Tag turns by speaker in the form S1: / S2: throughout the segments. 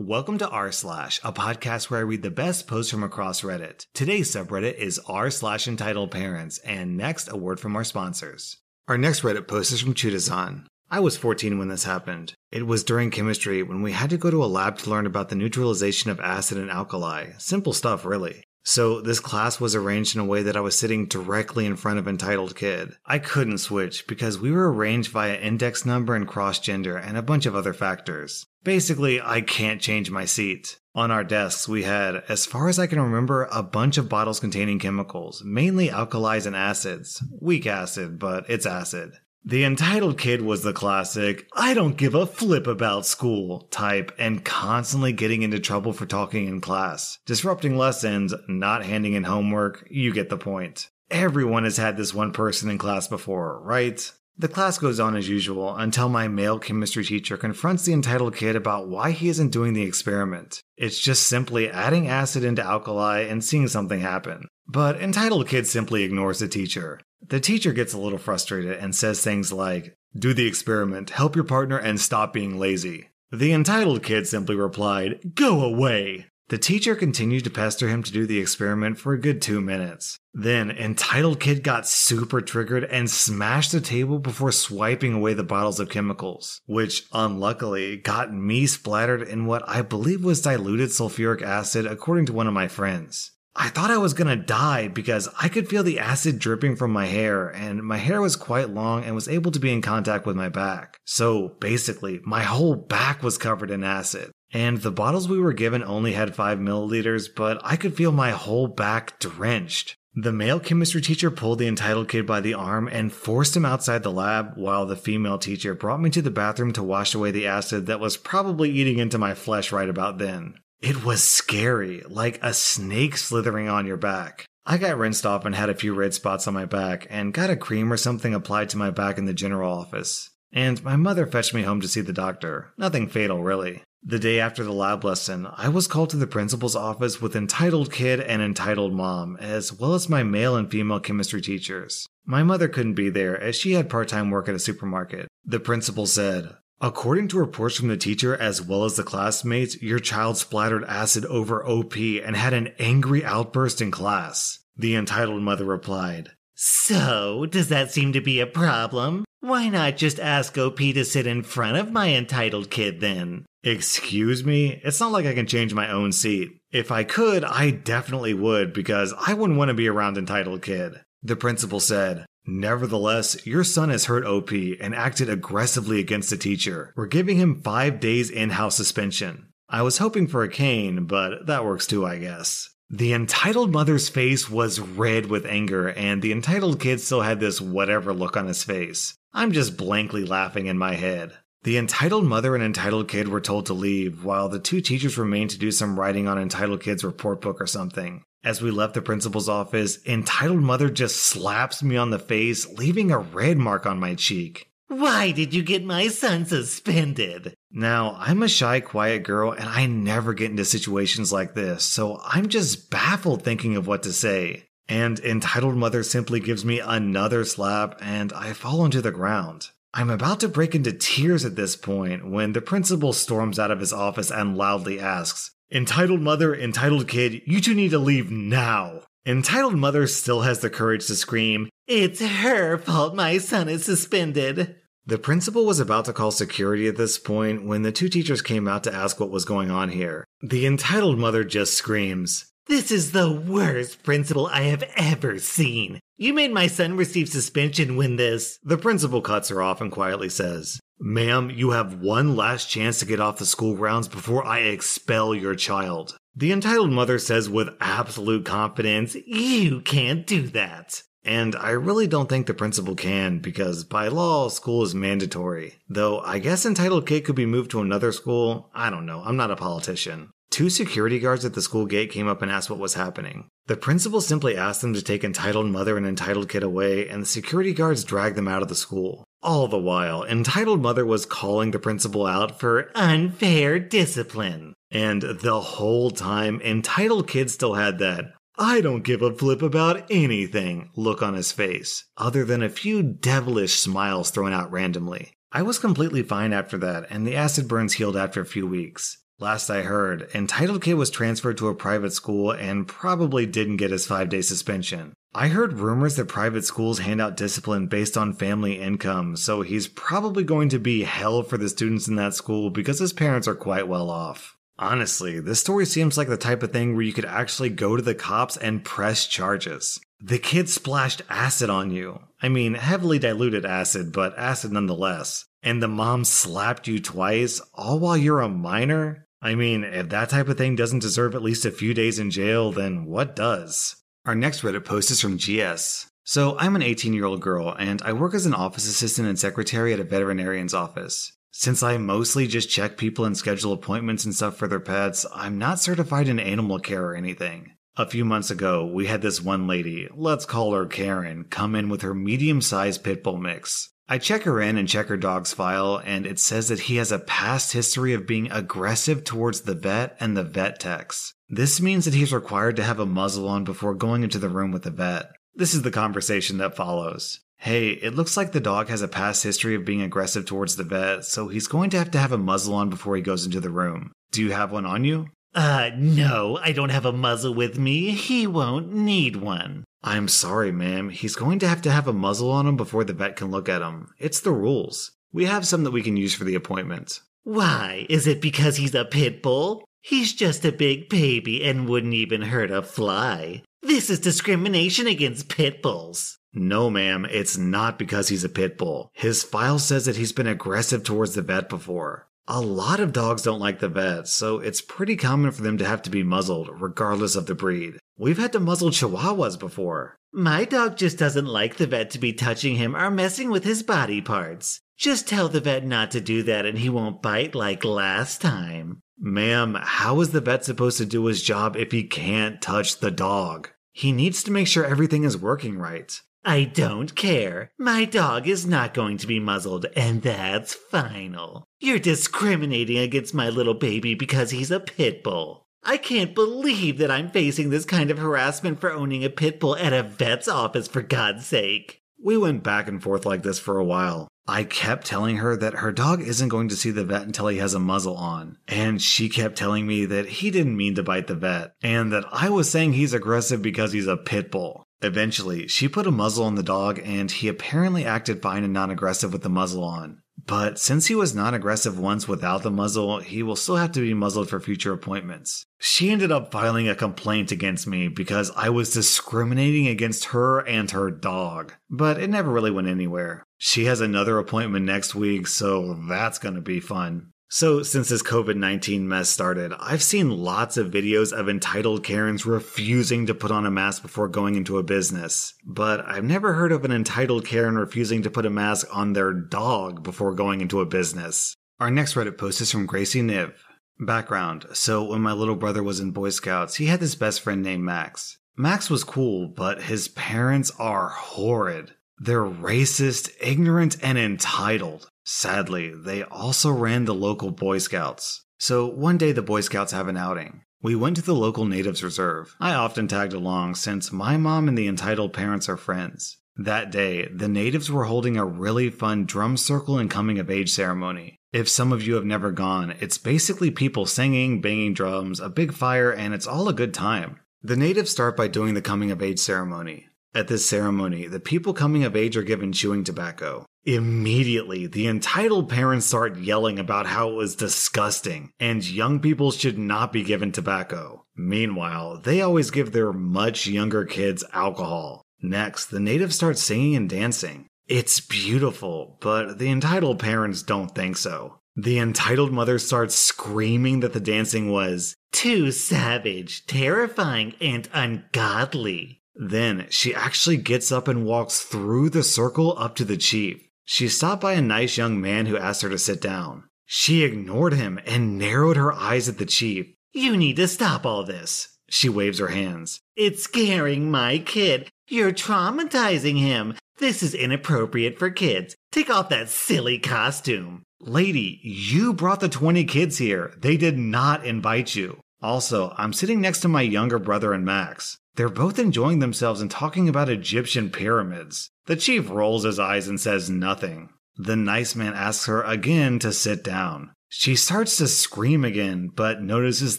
S1: Welcome to r slash, a podcast where I read the best posts from across Reddit. Today's subreddit is r slash entitled parents, and next, a word from our sponsors. Our next Reddit post is from Chudazan. I was 14 when this happened. It was during chemistry when we had to go to a lab to learn about the neutralization of acid and alkali. Simple stuff, really. So this class was arranged in a way that I was sitting directly in front of entitled kid. I couldn't switch because we were arranged via index number and cross gender and a bunch of other factors. Basically, I can't change my seat. On our desks, we had, as far as I can remember, a bunch of bottles containing chemicals, mainly alkalis and acids. Weak acid, but it's acid. The entitled kid was the classic, I don't give a flip about school type and constantly getting into trouble for talking in class, disrupting lessons, not handing in homework, you get the point. Everyone has had this one person in class before, right? The class goes on as usual until my male chemistry teacher confronts the entitled kid about why he isn't doing the experiment. It's just simply adding acid into alkali and seeing something happen. But entitled kid simply ignores the teacher. The teacher gets a little frustrated and says things like, Do the experiment, help your partner, and stop being lazy. The entitled kid simply replied, Go away! The teacher continued to pester him to do the experiment for a good two minutes. Then, entitled kid got super triggered and smashed the table before swiping away the bottles of chemicals, which unluckily got me splattered in what I believe was diluted sulfuric acid, according to one of my friends. I thought I was gonna die because I could feel the acid dripping from my hair, and my hair was quite long and was able to be in contact with my back. So basically, my whole back was covered in acid. And the bottles we were given only had 5 milliliters, but I could feel my whole back drenched. The male chemistry teacher pulled the entitled kid by the arm and forced him outside the lab, while the female teacher brought me to the bathroom to wash away the acid that was probably eating into my flesh right about then. It was scary, like a snake slithering on your back. I got rinsed off and had a few red spots on my back, and got a cream or something applied to my back in the general office. And my mother fetched me home to see the doctor. Nothing fatal, really. The day after the lab lesson, I was called to the principal's office with entitled kid and entitled mom, as well as my male and female chemistry teachers. My mother couldn't be there as she had part time work at a supermarket. The principal said, According to reports from the teacher as well as the classmates, your child splattered acid over OP and had an angry outburst in class. The entitled mother replied, So, does that seem to be a problem? Why not just ask OP to sit in front of my entitled kid then? Excuse me? It's not like I can change my own seat. If I could, I definitely would because I wouldn't want to be around entitled kid. The principal said, Nevertheless, your son has hurt OP and acted aggressively against the teacher. We're giving him five days in house suspension. I was hoping for a cane, but that works too, I guess. The entitled mother's face was red with anger, and the entitled kid still had this whatever look on his face. I'm just blankly laughing in my head. The entitled mother and entitled kid were told to leave, while the two teachers remained to do some writing on entitled kid's report book or something. As we left the principal's office, entitled mother just slaps me on the face, leaving a red mark on my cheek. Why did you get my son suspended? Now, I'm a shy, quiet girl, and I never get into situations like this, so I'm just baffled thinking of what to say. And entitled mother simply gives me another slap, and I fall onto the ground. I'm about to break into tears at this point when the principal storms out of his office and loudly asks, Entitled mother, entitled kid, you two need to leave now. Entitled mother still has the courage to scream, It's her fault my son is suspended. The principal was about to call security at this point when the two teachers came out to ask what was going on here. The entitled mother just screams, This is the worst principal I have ever seen. You made my son receive suspension when this. The principal cuts her off and quietly says, Ma'am, you have one last chance to get off the school grounds before I expel your child. The entitled mother says with absolute confidence, You can't do that. And I really don't think the principal can because by law, school is mandatory. Though I guess entitled kid could be moved to another school. I don't know. I'm not a politician. Two security guards at the school gate came up and asked what was happening. The principal simply asked them to take entitled mother and entitled kid away, and the security guards dragged them out of the school. All the while, entitled mother was calling the principal out for unfair discipline. And the whole time, entitled kid still had that I don't give a flip about anything look on his face, other than a few devilish smiles thrown out randomly. I was completely fine after that, and the acid burns healed after a few weeks. Last I heard, Entitled Kid was transferred to a private school and probably didn't get his five day suspension. I heard rumors that private schools hand out discipline based on family income, so he's probably going to be hell for the students in that school because his parents are quite well off. Honestly, this story seems like the type of thing where you could actually go to the cops and press charges. The kid splashed acid on you. I mean, heavily diluted acid, but acid nonetheless. And the mom slapped you twice, all while you're a minor? I mean, if that type of thing doesn't deserve at least a few days in jail, then what does? Our next Reddit post is from GS. So, I'm an 18 year old girl, and I work as an office assistant and secretary at a veterinarian's office. Since I mostly just check people and schedule appointments and stuff for their pets, I'm not certified in animal care or anything. A few months ago, we had this one lady, let's call her Karen, come in with her medium sized pit bull mix. I check her in and check her dog's file, and it says that he has a past history of being aggressive towards the vet and the vet techs. This means that he's required to have a muzzle on before going into the room with the vet. This is the conversation that follows. Hey, it looks like the dog has a past history of being aggressive towards the vet, so he's going to have to have a muzzle on before he goes into the room. Do you have one on you?
S2: Uh, no, I don't have a muzzle with me. He won't need one.
S1: I'm sorry, ma'am. He's going to have to have a muzzle on him before the vet can look at him. It's the rules. We have some that we can use for the appointment.
S2: Why? Is it because he's a pit bull? He's just a big baby and wouldn't even hurt a fly. This is discrimination against pit bulls.
S1: No, ma'am, it's not because he's a pit bull. His file says that he's been aggressive towards the vet before. A lot of dogs don't like the vet, so it's pretty common for them to have to be muzzled, regardless of the breed. We've had to muzzle chihuahuas before.
S2: My dog just doesn't like the vet to be touching him or messing with his body parts. Just tell the vet not to do that and he won't bite like last time.
S1: Ma'am, how is the vet supposed to do his job if he can't touch the dog? He needs to make sure everything is working right.
S2: I don't care. My dog is not going to be muzzled, and that's final. You're discriminating against my little baby because he's a pit bull. I can't believe that I'm facing this kind of harassment for owning a pit bull at a vet's office, for God's sake.
S1: We went back and forth like this for a while. I kept telling her that her dog isn't going to see the vet until he has a muzzle on. And she kept telling me that he didn't mean to bite the vet, and that I was saying he's aggressive because he's a pit bull. Eventually, she put a muzzle on the dog, and he apparently acted fine and non aggressive with the muzzle on. But since he was non aggressive once without the muzzle, he will still have to be muzzled for future appointments. She ended up filing a complaint against me because I was discriminating against her and her dog, but it never really went anywhere. She has another appointment next week, so that's gonna be fun. So, since this COVID 19 mess started, I've seen lots of videos of entitled Karens refusing to put on a mask before going into a business. But I've never heard of an entitled Karen refusing to put a mask on their dog before going into a business. Our next Reddit post is from Gracie Niv. Background So, when my little brother was in Boy Scouts, he had this best friend named Max. Max was cool, but his parents are horrid. They're racist, ignorant, and entitled. Sadly, they also ran the local Boy Scouts. So one day the Boy Scouts have an outing. We went to the local natives reserve. I often tagged along since my mom and the entitled parents are friends. That day, the natives were holding a really fun drum circle and coming of age ceremony. If some of you have never gone, it's basically people singing, banging drums, a big fire, and it's all a good time. The natives start by doing the coming of age ceremony. At this ceremony, the people coming of age are given chewing tobacco. Immediately, the entitled parents start yelling about how it was disgusting and young people should not be given tobacco. Meanwhile, they always give their much younger kids alcohol. Next, the natives start singing and dancing. It's beautiful, but the entitled parents don't think so. The entitled mother starts screaming that the dancing was
S2: too savage, terrifying, and ungodly.
S1: Then she actually gets up and walks through the circle up to the chief. She stopped by a nice young man who asked her to sit down. She ignored him and narrowed her eyes at the chief.
S2: You need to stop all this.
S1: She waves her hands.
S2: It's scaring my kid. You're traumatizing him. This is inappropriate for kids. Take off that silly costume.
S1: Lady, you brought the 20 kids here. They did not invite you. Also, I'm sitting next to my younger brother and Max. They're both enjoying themselves and talking about Egyptian pyramids. The chief rolls his eyes and says nothing. The nice man asks her again to sit down. She starts to scream again, but notices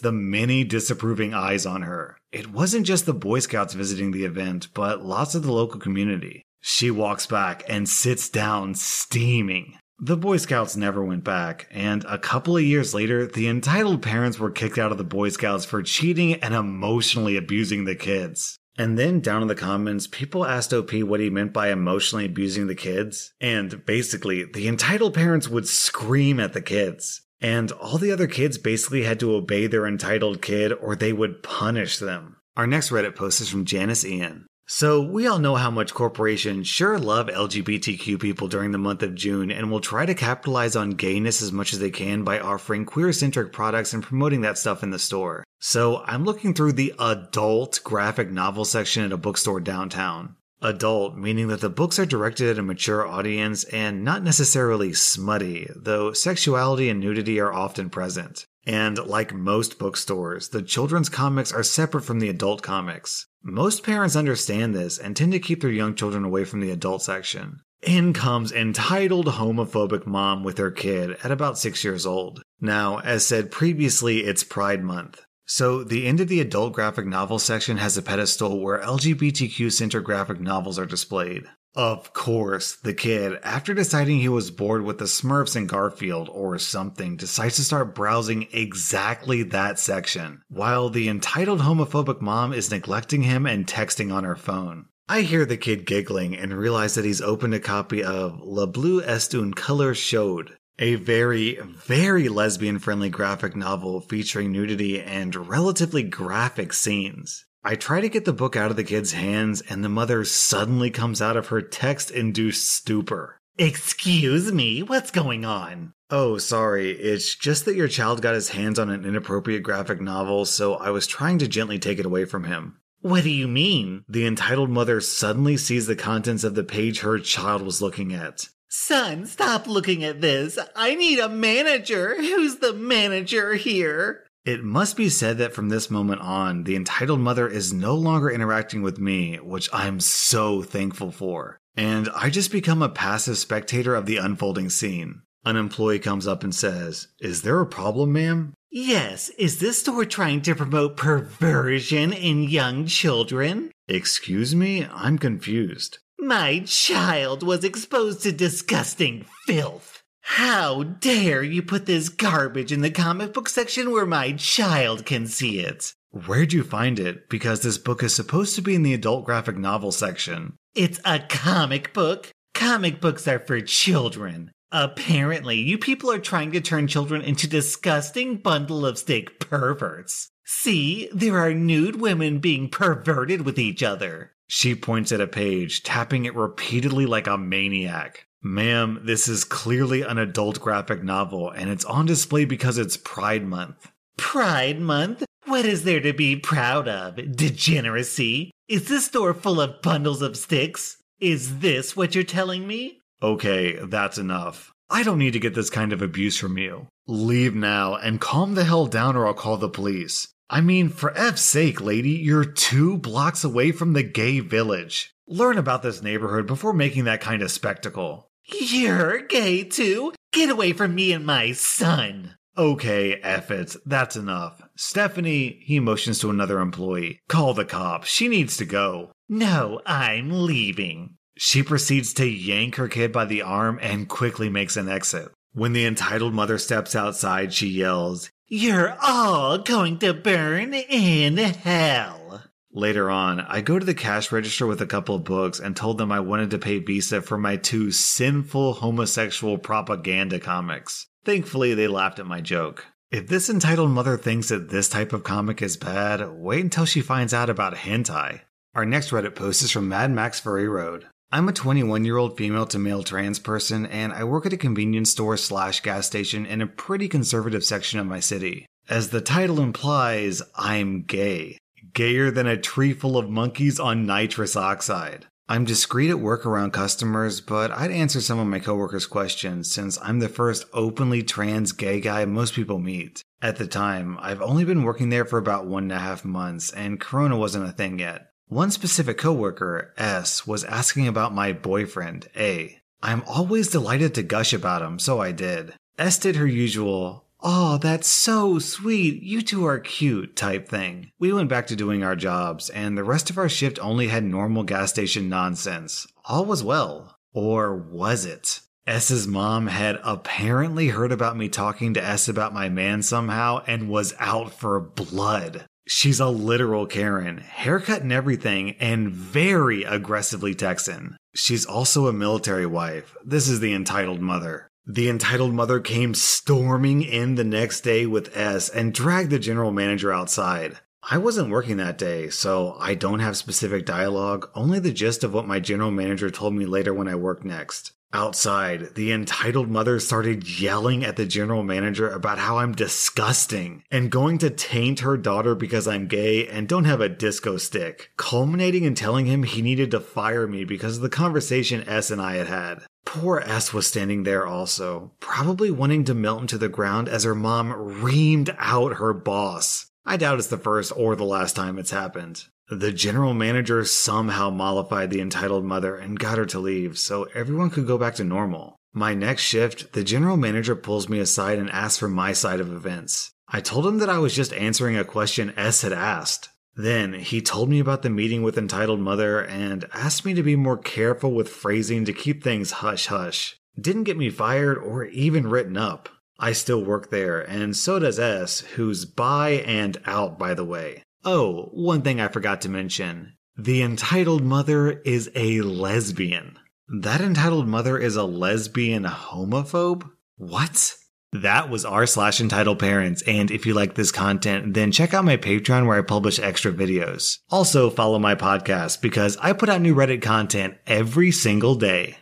S1: the many disapproving eyes on her. It wasn't just the Boy Scouts visiting the event, but lots of the local community. She walks back and sits down, steaming. The Boy Scouts never went back, and a couple of years later, the entitled parents were kicked out of the Boy Scouts for cheating and emotionally abusing the kids. And then down in the comments, people asked OP what he meant by emotionally abusing the kids. And basically, the entitled parents would scream at the kids. And all the other kids basically had to obey their entitled kid or they would punish them. Our next Reddit post is from Janice Ian. So, we all know how much corporations sure love LGBTQ people during the month of June and will try to capitalize on gayness as much as they can by offering queer centric products and promoting that stuff in the store. So, I'm looking through the adult graphic novel section at a bookstore downtown. Adult, meaning that the books are directed at a mature audience and not necessarily smutty, though sexuality and nudity are often present. And like most bookstores, the children's comics are separate from the adult comics. Most parents understand this and tend to keep their young children away from the adult section. In comes entitled homophobic mom with her kid at about six years old. Now, as said previously, it's Pride Month. So, the end of the adult graphic novel section has a pedestal where LGBTQ centered graphic novels are displayed. Of course, the kid, after deciding he was bored with the Smurfs and Garfield or something, decides to start browsing exactly that section, while the entitled homophobic mom is neglecting him and texting on her phone. I hear the kid giggling and realize that he's opened a copy of Le Bleu est color chaude, a very, very lesbian friendly graphic novel featuring nudity and relatively graphic scenes. I try to get the book out of the kid's hands, and the mother suddenly comes out of her text induced stupor.
S2: Excuse me, what's going on?
S1: Oh, sorry, it's just that your child got his hands on an inappropriate graphic novel, so I was trying to gently take it away from him.
S2: What do you mean?
S1: The entitled mother suddenly sees the contents of the page her child was looking at.
S2: Son, stop looking at this. I need a manager. Who's the manager here?
S1: It must be said that from this moment on, the entitled mother is no longer interacting with me, which I'm so thankful for. And I just become a passive spectator of the unfolding scene. An employee comes up and says, Is there a problem, ma'am?
S2: Yes, is this store trying to promote perversion in young children?
S1: Excuse me? I'm confused.
S2: My child was exposed to disgusting filth. How dare you put this garbage in the comic book section where my child can see it?
S1: Where'd you find it? Because this book is supposed to be in the adult graphic novel section.
S2: It's a comic book. Comic books are for children. Apparently, you people are trying to turn children into disgusting bundle of stick perverts. See, there are nude women being perverted with each other.
S1: She points at a page, tapping it repeatedly like a maniac. Ma'am, this is clearly an adult graphic novel, and it's on display because it's Pride Month.
S2: Pride Month? What is there to be proud of? Degeneracy? Is this store full of bundles of sticks? Is this what you're telling me?
S1: Okay, that's enough. I don't need to get this kind of abuse from you. Leave now and calm the hell down or I'll call the police. I mean, for F's sake, lady, you're two blocks away from the gay village. Learn about this neighborhood before making that kind of spectacle.
S2: You're gay too? Get away from me and my son.
S1: Okay, F it. That's enough. Stephanie, he motions to another employee. Call the cops. She needs to go.
S2: No, I'm leaving.
S1: She proceeds to yank her kid by the arm and quickly makes an exit. When the entitled mother steps outside, she yells,
S2: You're all going to burn in hell.
S1: Later on, I go to the cash register with a couple of books and told them I wanted to pay Visa for my two sinful homosexual propaganda comics. Thankfully, they laughed at my joke. If this entitled mother thinks that this type of comic is bad, wait until she finds out about hentai. Our next Reddit post is from Mad Max Furry Road. I'm a 21 year old female to male trans person, and I work at a convenience store slash gas station in a pretty conservative section of my city. As the title implies, I'm gay gayer than a tree full of monkeys on nitrous oxide. I'm discreet at work around customers, but I'd answer some of my coworkers' questions since I'm the first openly trans gay guy most people meet. At the time, I've only been working there for about one and a half months, and Corona wasn't a thing yet. One specific coworker, S, was asking about my boyfriend, A. I'm always delighted to gush about him, so I did. S did her usual, Oh, that's so sweet. You two are cute type thing. We went back to doing our jobs, and the rest of our shift only had normal gas station nonsense. All was well. Or was it? S's mom had apparently heard about me talking to S about my man somehow and was out for blood. She's a literal Karen, haircut and everything, and very aggressively Texan. She's also a military wife. This is the entitled mother. The entitled mother came storming in the next day with S and dragged the general manager outside. I wasn't working that day, so I don't have specific dialogue, only the gist of what my general manager told me later when I worked next. Outside, the entitled mother started yelling at the general manager about how I'm disgusting and going to taint her daughter because I'm gay and don't have a disco stick, culminating in telling him he needed to fire me because of the conversation S and I had had. Poor S was standing there also, probably wanting to melt into the ground as her mom reamed out her boss. I doubt it's the first or the last time it's happened. The general manager somehow mollified the entitled mother and got her to leave so everyone could go back to normal. My next shift, the general manager pulls me aside and asks for my side of events. I told him that I was just answering a question S had asked. Then he told me about the meeting with entitled mother and asked me to be more careful with phrasing to keep things hush hush. Didn't get me fired or even written up. I still work there, and so does S, who's bi and out, by the way. Oh, one thing I forgot to mention. The entitled mother is a lesbian. That entitled mother is a lesbian homophobe? What? That was r slash entitled parents. And if you like this content, then check out my Patreon where I publish extra videos. Also follow my podcast because I put out new Reddit content every single day.